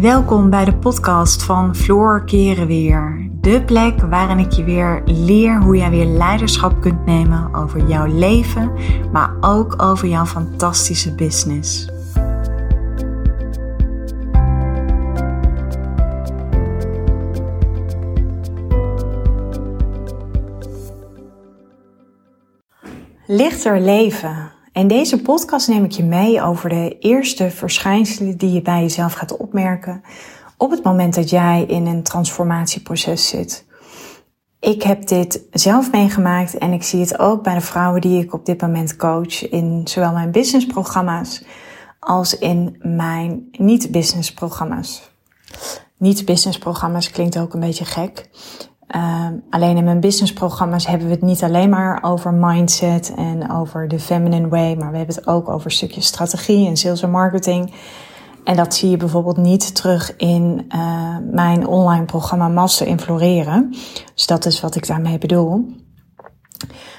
Welkom bij de podcast van Floor Keren Weer. De plek waarin ik je weer leer hoe jij weer leiderschap kunt nemen over jouw leven, maar ook over jouw fantastische business. Lichter leven. In deze podcast neem ik je mee over de eerste verschijnselen die je bij jezelf gaat opmerken op het moment dat jij in een transformatieproces zit. Ik heb dit zelf meegemaakt en ik zie het ook bij de vrouwen die ik op dit moment coach in zowel mijn businessprogramma's als in mijn niet-businessprogramma's. Niet-businessprogramma's klinkt ook een beetje gek. Uh, alleen in mijn businessprogramma's hebben we het niet alleen maar over mindset en over de feminine way, maar we hebben het ook over stukjes strategie en sales en marketing. En dat zie je bijvoorbeeld niet terug in uh, mijn online programma Master in Floreren. Dus dat is wat ik daarmee bedoel.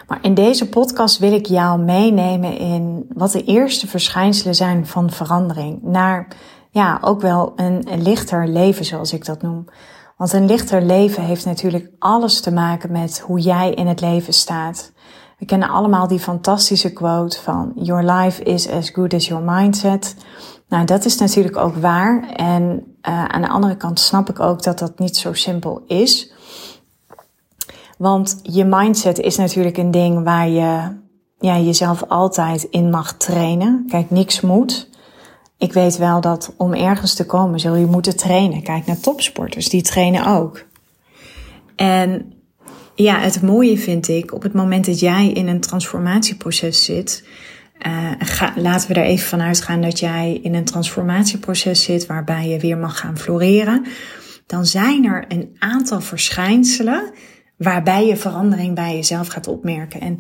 Maar in deze podcast wil ik jou meenemen in wat de eerste verschijnselen zijn van verandering. Naar ja, ook wel een lichter leven, zoals ik dat noem. Want een lichter leven heeft natuurlijk alles te maken met hoe jij in het leven staat. We kennen allemaal die fantastische quote van Your life is as good as your mindset. Nou, dat is natuurlijk ook waar. En uh, aan de andere kant snap ik ook dat dat niet zo simpel is. Want je mindset is natuurlijk een ding waar je ja, jezelf altijd in mag trainen. Kijk, niks moet. Ik weet wel dat om ergens te komen zul je moeten trainen. Kijk naar topsporters, die trainen ook. En ja, het mooie vind ik, op het moment dat jij in een transformatieproces zit, ga, laten we er even van uitgaan dat jij in een transformatieproces zit waarbij je weer mag gaan floreren, dan zijn er een aantal verschijnselen waarbij je verandering bij jezelf gaat opmerken. En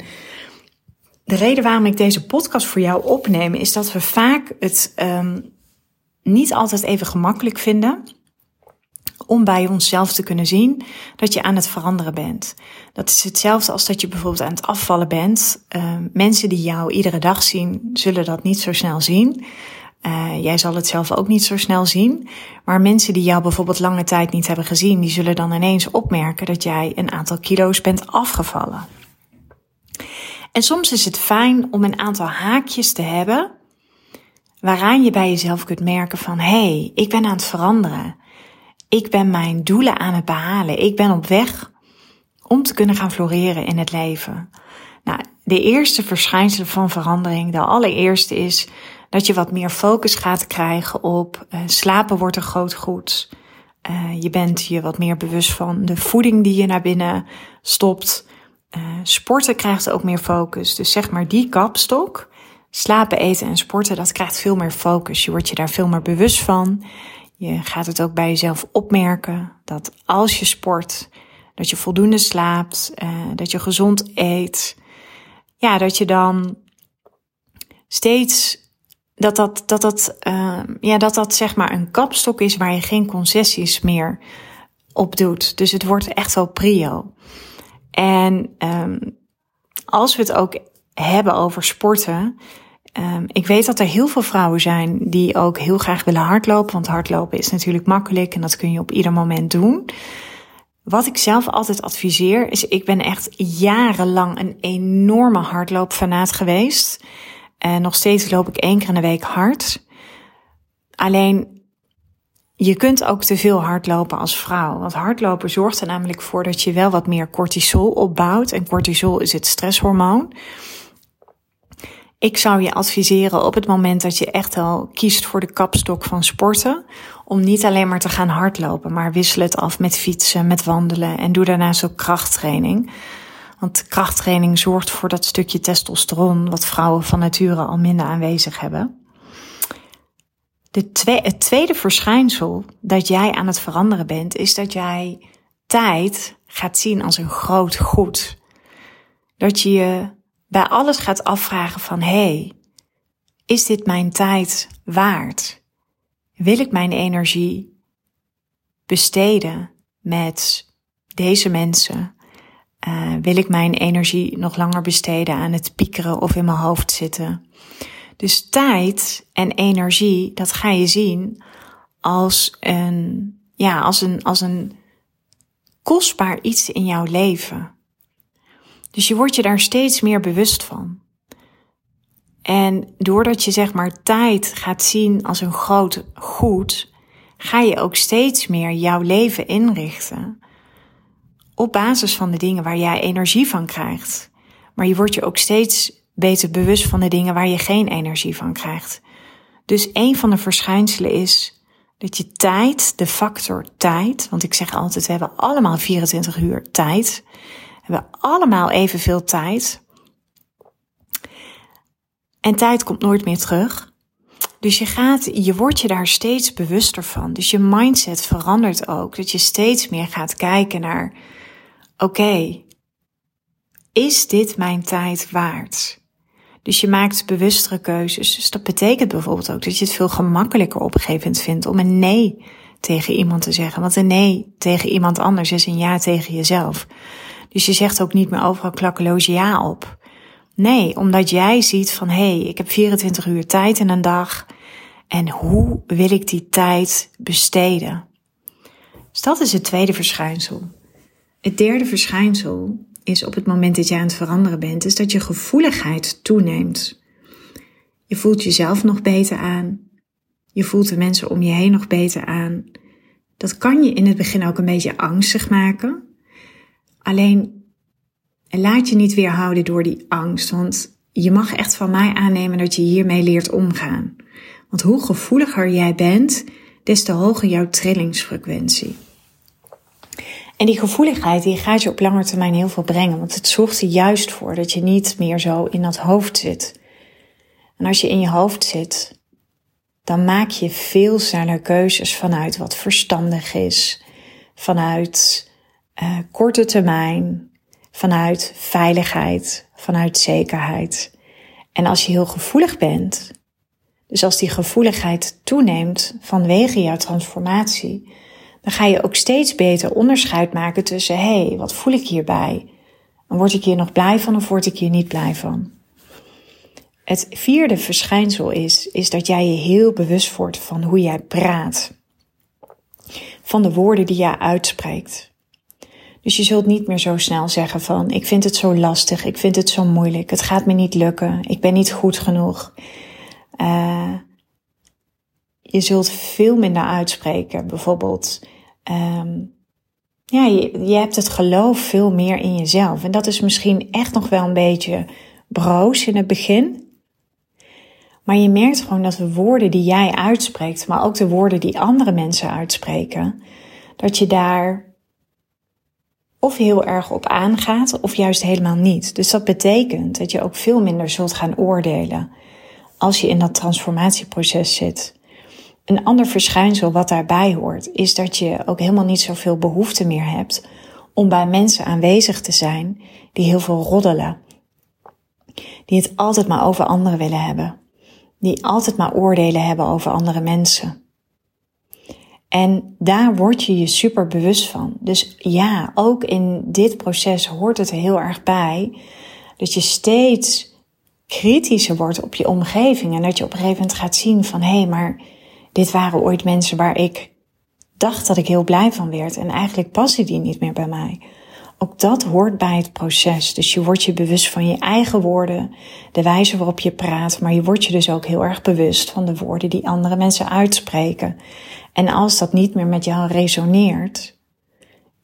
de reden waarom ik deze podcast voor jou opneem, is dat we vaak het um, niet altijd even gemakkelijk vinden om bij onszelf te kunnen zien dat je aan het veranderen bent. Dat is hetzelfde als dat je bijvoorbeeld aan het afvallen bent. Uh, mensen die jou iedere dag zien, zullen dat niet zo snel zien. Uh, jij zal het zelf ook niet zo snel zien. Maar mensen die jou bijvoorbeeld lange tijd niet hebben gezien, die zullen dan ineens opmerken dat jij een aantal kilo's bent afgevallen. En soms is het fijn om een aantal haakjes te hebben waaraan je bij jezelf kunt merken van hé, hey, ik ben aan het veranderen. Ik ben mijn doelen aan het behalen. Ik ben op weg om te kunnen gaan floreren in het leven. Nou, de eerste verschijnsel van verandering, de allereerste is dat je wat meer focus gaat krijgen op uh, slapen wordt een groot goed. Uh, je bent je wat meer bewust van de voeding die je naar binnen stopt. Uh, sporten krijgt ook meer focus. Dus zeg maar die kapstok, slapen, eten en sporten, dat krijgt veel meer focus. Je wordt je daar veel meer bewust van. Je gaat het ook bij jezelf opmerken dat als je sport, dat je voldoende slaapt, uh, dat je gezond eet. Ja, dat je dan steeds dat dat, dat, dat, uh, ja, dat dat zeg maar een kapstok is waar je geen concessies meer op doet. Dus het wordt echt wel prio. En um, als we het ook hebben over sporten. Um, ik weet dat er heel veel vrouwen zijn die ook heel graag willen hardlopen. Want hardlopen is natuurlijk makkelijk en dat kun je op ieder moment doen. Wat ik zelf altijd adviseer is, ik ben echt jarenlang een enorme hardloopfanaat geweest. En nog steeds loop ik één keer in de week hard. Alleen je kunt ook te veel hardlopen als vrouw. Want hardlopen zorgt er namelijk voor dat je wel wat meer cortisol opbouwt. En cortisol is het stresshormoon. Ik zou je adviseren op het moment dat je echt al kiest voor de kapstok van sporten, om niet alleen maar te gaan hardlopen, maar wissel het af met fietsen, met wandelen en doe daarnaast ook krachttraining. Want krachttraining zorgt voor dat stukje testosteron wat vrouwen van nature al minder aanwezig hebben. De het tweede verschijnsel dat jij aan het veranderen bent, is dat jij tijd gaat zien als een groot goed. Dat je je bij alles gaat afvragen van, hé, hey, is dit mijn tijd waard? Wil ik mijn energie besteden met deze mensen? Uh, wil ik mijn energie nog langer besteden aan het piekeren of in mijn hoofd zitten? Dus tijd en energie, dat ga je zien als een, ja, als een, als een kostbaar iets in jouw leven. Dus je wordt je daar steeds meer bewust van. En doordat je zeg maar tijd gaat zien als een groot goed, ga je ook steeds meer jouw leven inrichten op basis van de dingen waar jij energie van krijgt. Maar je wordt je ook steeds beter bewust van de dingen waar je geen energie van krijgt. Dus een van de verschijnselen is dat je tijd, de factor tijd, want ik zeg altijd, we hebben allemaal 24 uur tijd. We hebben allemaal evenveel tijd. En tijd komt nooit meer terug. Dus je gaat, je wordt je daar steeds bewuster van. Dus je mindset verandert ook. Dat je steeds meer gaat kijken naar, oké, is dit mijn tijd waard? Dus je maakt bewustere keuzes. Dus dat betekent bijvoorbeeld ook dat je het veel gemakkelijker op een gegeven moment vindt om een nee tegen iemand te zeggen. Want een nee tegen iemand anders is een ja tegen jezelf. Dus je zegt ook niet meer overal klakkeloos ja op. Nee, omdat jij ziet van hé, hey, ik heb 24 uur tijd in een dag. En hoe wil ik die tijd besteden? Dus dat is het tweede verschijnsel. Het derde verschijnsel is op het moment dat je aan het veranderen bent, is dat je gevoeligheid toeneemt. Je voelt jezelf nog beter aan. Je voelt de mensen om je heen nog beter aan. Dat kan je in het begin ook een beetje angstig maken. Alleen laat je niet weerhouden door die angst, want je mag echt van mij aannemen dat je hiermee leert omgaan. Want hoe gevoeliger jij bent, des te hoger jouw trillingsfrequentie. En die gevoeligheid die gaat je op lange termijn heel veel brengen, want het zorgt er juist voor dat je niet meer zo in dat hoofd zit. En als je in je hoofd zit, dan maak je veel sneller keuzes vanuit wat verstandig is, vanuit uh, korte termijn, vanuit veiligheid, vanuit zekerheid. En als je heel gevoelig bent, dus als die gevoeligheid toeneemt vanwege jouw transformatie, dan ga je ook steeds beter onderscheid maken tussen, hé, hey, wat voel ik hierbij? En word ik hier nog blij van of word ik hier niet blij van? Het vierde verschijnsel is, is dat jij je heel bewust wordt van hoe jij praat. Van de woorden die jij uitspreekt. Dus je zult niet meer zo snel zeggen van, ik vind het zo lastig, ik vind het zo moeilijk, het gaat me niet lukken, ik ben niet goed genoeg. Uh, je zult veel minder uitspreken. Bijvoorbeeld, um, ja, je, je, hebt het geloof veel meer in jezelf. En dat is misschien echt nog wel een beetje broos in het begin. Maar je merkt gewoon dat de woorden die jij uitspreekt, maar ook de woorden die andere mensen uitspreken, dat je daar of heel erg op aangaat of juist helemaal niet. Dus dat betekent dat je ook veel minder zult gaan oordelen als je in dat transformatieproces zit. Een ander verschijnsel wat daarbij hoort, is dat je ook helemaal niet zoveel behoefte meer hebt om bij mensen aanwezig te zijn die heel veel roddelen. Die het altijd maar over anderen willen hebben. Die altijd maar oordelen hebben over andere mensen. En daar word je je super bewust van. Dus ja, ook in dit proces hoort het er heel erg bij dat je steeds kritischer wordt op je omgeving en dat je op een gegeven moment gaat zien van hé, hey, maar dit waren ooit mensen waar ik dacht dat ik heel blij van werd en eigenlijk passen die niet meer bij mij. Ook dat hoort bij het proces. Dus je wordt je bewust van je eigen woorden, de wijze waarop je praat, maar je wordt je dus ook heel erg bewust van de woorden die andere mensen uitspreken. En als dat niet meer met jou resoneert,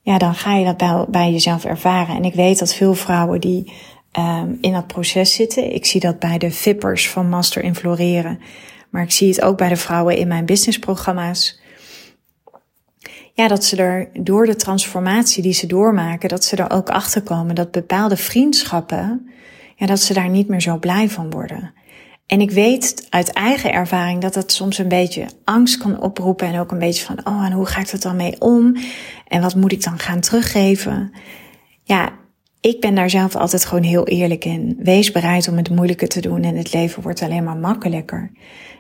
ja, dan ga je dat bij, jezelf ervaren. En ik weet dat veel vrouwen die um, in dat proces zitten, ik zie dat bij de vippers van Master in Floreren, maar ik zie het ook bij de vrouwen in mijn businessprogramma's. Ja, dat ze er door de transformatie die ze doormaken, dat ze er ook achter komen dat bepaalde vriendschappen, ja, dat ze daar niet meer zo blij van worden. En ik weet uit eigen ervaring dat dat soms een beetje angst kan oproepen en ook een beetje van, oh, en hoe ga ik er dan mee om? En wat moet ik dan gaan teruggeven? Ja, ik ben daar zelf altijd gewoon heel eerlijk in. Wees bereid om het moeilijke te doen en het leven wordt alleen maar makkelijker.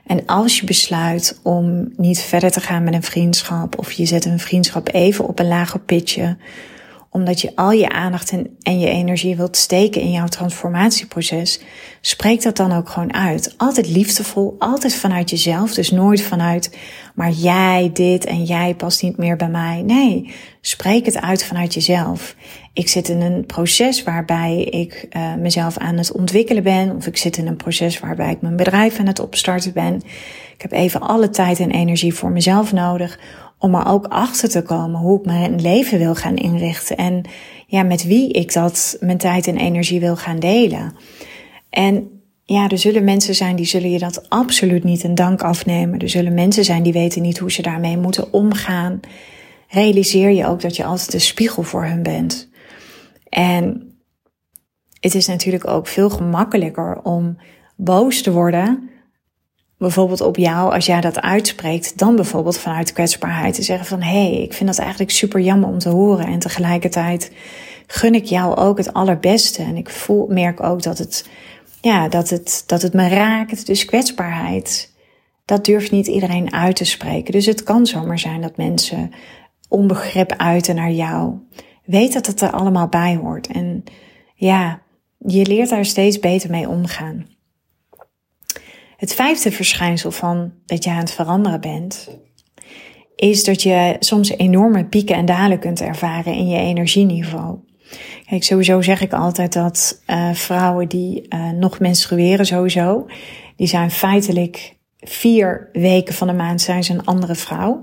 En als je besluit om niet verder te gaan met een vriendschap of je zet een vriendschap even op een lager pitje, omdat je al je aandacht en, en je energie wilt steken in jouw transformatieproces, spreek dat dan ook gewoon uit. Altijd liefdevol, altijd vanuit jezelf, dus nooit vanuit maar jij dit en jij past niet meer bij mij. Nee, spreek het uit vanuit jezelf. Ik zit in een proces waarbij ik uh, mezelf aan het ontwikkelen ben, of ik zit in een proces waarbij ik mijn bedrijf aan het opstarten ben. Ik heb even alle tijd en energie voor mezelf nodig om er ook achter te komen hoe ik mijn leven wil gaan inrichten en ja, met wie ik dat mijn tijd en energie wil gaan delen. En ja, er zullen mensen zijn die zullen je dat absoluut niet een dank afnemen. Er zullen mensen zijn die weten niet hoe ze daarmee moeten omgaan. Realiseer je ook dat je altijd de spiegel voor hen bent. En het is natuurlijk ook veel gemakkelijker om boos te worden, bijvoorbeeld op jou als jij dat uitspreekt, dan bijvoorbeeld vanuit kwetsbaarheid te zeggen van hé, hey, ik vind dat eigenlijk super jammer om te horen en tegelijkertijd gun ik jou ook het allerbeste en ik voel, merk ook dat het ja, dat het, dat het me raakt. Dus kwetsbaarheid, dat durft niet iedereen uit te spreken. Dus het kan zomaar zijn dat mensen onbegrip uiten naar jou. Weet dat het er allemaal bij hoort. En ja, je leert daar steeds beter mee omgaan. Het vijfde verschijnsel van dat je aan het veranderen bent, is dat je soms enorme pieken en dalen kunt ervaren in je energieniveau. Kijk, sowieso zeg ik altijd dat uh, vrouwen die uh, nog menstrueren sowieso, die zijn feitelijk vier weken van de maand zijn ze een andere vrouw.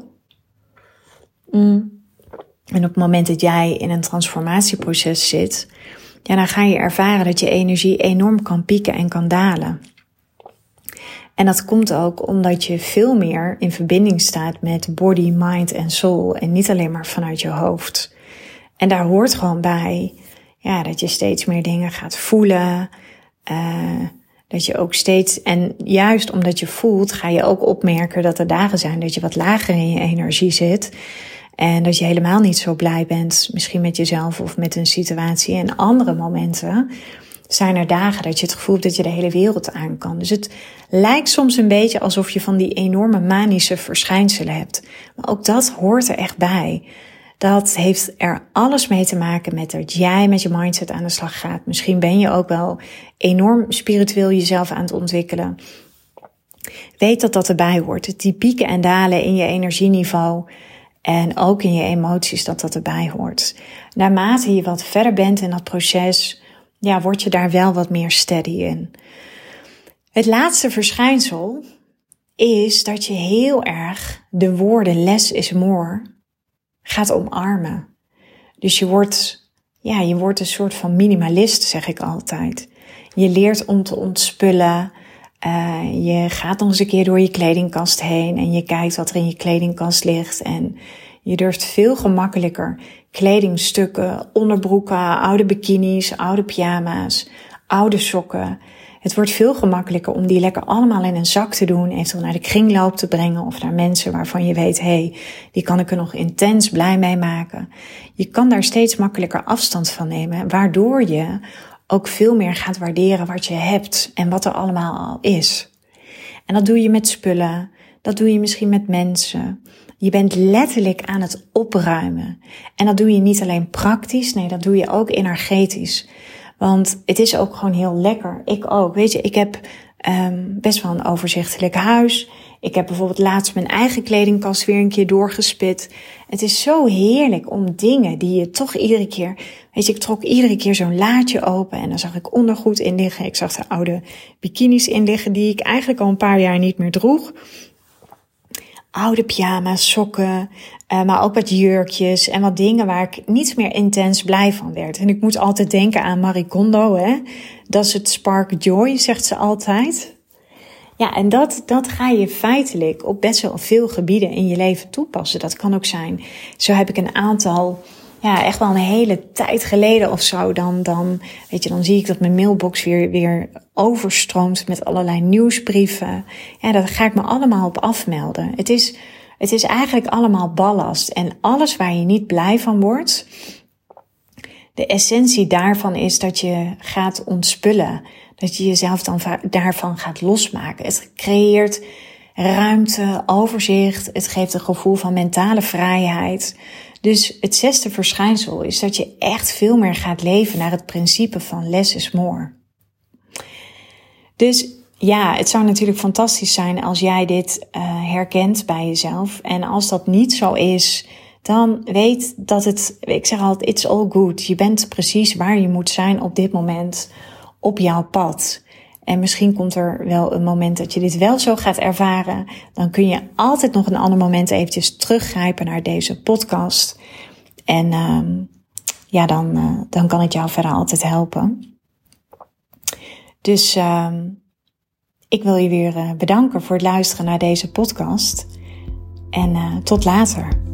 Mm. En op het moment dat jij in een transformatieproces zit, ja, dan ga je ervaren dat je energie enorm kan pieken en kan dalen. En dat komt ook omdat je veel meer in verbinding staat met body, mind en soul en niet alleen maar vanuit je hoofd. En daar hoort gewoon bij ja, dat je steeds meer dingen gaat voelen. Uh, dat je ook steeds, en juist omdat je voelt, ga je ook opmerken dat er dagen zijn dat je wat lager in je energie zit. En dat je helemaal niet zo blij bent, misschien met jezelf of met een situatie. En andere momenten zijn er dagen dat je het gevoel hebt dat je de hele wereld aan kan. Dus het lijkt soms een beetje alsof je van die enorme manische verschijnselen hebt. Maar ook dat hoort er echt bij. Dat heeft er alles mee te maken met dat jij met je mindset aan de slag gaat. Misschien ben je ook wel enorm spiritueel jezelf aan het ontwikkelen. Weet dat dat erbij hoort. Die pieken en dalen in je energieniveau en ook in je emoties, dat dat erbij hoort. Naarmate je wat verder bent in dat proces, ja, word je daar wel wat meer steady in. Het laatste verschijnsel is dat je heel erg de woorden less is more gaat omarmen. Dus je wordt, ja, je wordt een soort van minimalist, zeg ik altijd. Je leert om te ontspullen. Uh, je gaat nog eens een keer door je kledingkast heen en je kijkt wat er in je kledingkast ligt. En je durft veel gemakkelijker kledingstukken, onderbroeken, oude bikinis, oude pyjama's, oude sokken het wordt veel gemakkelijker om die lekker allemaal in een zak te doen, eventueel naar de kringloop te brengen of naar mensen waarvan je weet, hé, hey, die kan ik er nog intens blij mee maken. Je kan daar steeds makkelijker afstand van nemen, waardoor je ook veel meer gaat waarderen wat je hebt en wat er allemaal al is. En dat doe je met spullen, dat doe je misschien met mensen. Je bent letterlijk aan het opruimen. En dat doe je niet alleen praktisch, nee, dat doe je ook energetisch. Want het is ook gewoon heel lekker. Ik ook. Weet je, ik heb um, best wel een overzichtelijk huis. Ik heb bijvoorbeeld laatst mijn eigen kledingkast weer een keer doorgespit. Het is zo heerlijk om dingen die je toch iedere keer. Weet je, ik trok iedere keer zo'n laadje open en dan zag ik ondergoed in liggen. Ik zag er oude bikinis in liggen die ik eigenlijk al een paar jaar niet meer droeg oude pyjama's, sokken, uh, maar ook wat jurkjes en wat dingen waar ik niet meer intens blij van werd. En ik moet altijd denken aan Marie Kondo, hè. Dat is het spark joy, zegt ze altijd. Ja, en dat, dat ga je feitelijk op best wel veel gebieden in je leven toepassen. Dat kan ook zijn. Zo heb ik een aantal ja, echt wel een hele tijd geleden of zo, dan, dan, weet je, dan zie ik dat mijn mailbox weer, weer overstroomt met allerlei nieuwsbrieven. Ja, daar ga ik me allemaal op afmelden. Het is, het is eigenlijk allemaal ballast. En alles waar je niet blij van wordt, de essentie daarvan is dat je gaat ontspullen. Dat je jezelf dan daarvan gaat losmaken. Het creëert ruimte, overzicht. Het geeft een gevoel van mentale vrijheid. Dus het zesde verschijnsel is dat je echt veel meer gaat leven naar het principe van less is more. Dus ja, het zou natuurlijk fantastisch zijn als jij dit uh, herkent bij jezelf. En als dat niet zo is, dan weet dat het, ik zeg altijd, it's all good. Je bent precies waar je moet zijn op dit moment op jouw pad. En misschien komt er wel een moment dat je dit wel zo gaat ervaren. Dan kun je altijd nog een ander moment eventjes teruggrijpen naar deze podcast. En uh, ja, dan, uh, dan kan het jou verder altijd helpen. Dus uh, ik wil je weer uh, bedanken voor het luisteren naar deze podcast. En uh, tot later.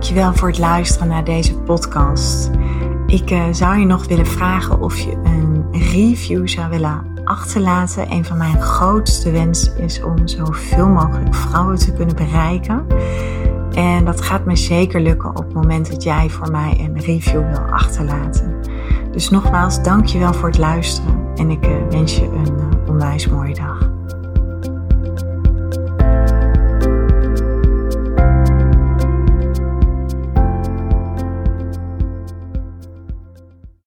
Dankjewel voor het luisteren naar deze podcast. Ik uh, zou je nog willen vragen of je een review zou willen achterlaten. Een van mijn grootste wensen is om zoveel mogelijk vrouwen te kunnen bereiken. En dat gaat me zeker lukken op het moment dat jij voor mij een review wil achterlaten. Dus nogmaals, dankjewel voor het luisteren en ik uh, wens je een uh, onwijs mooie dag.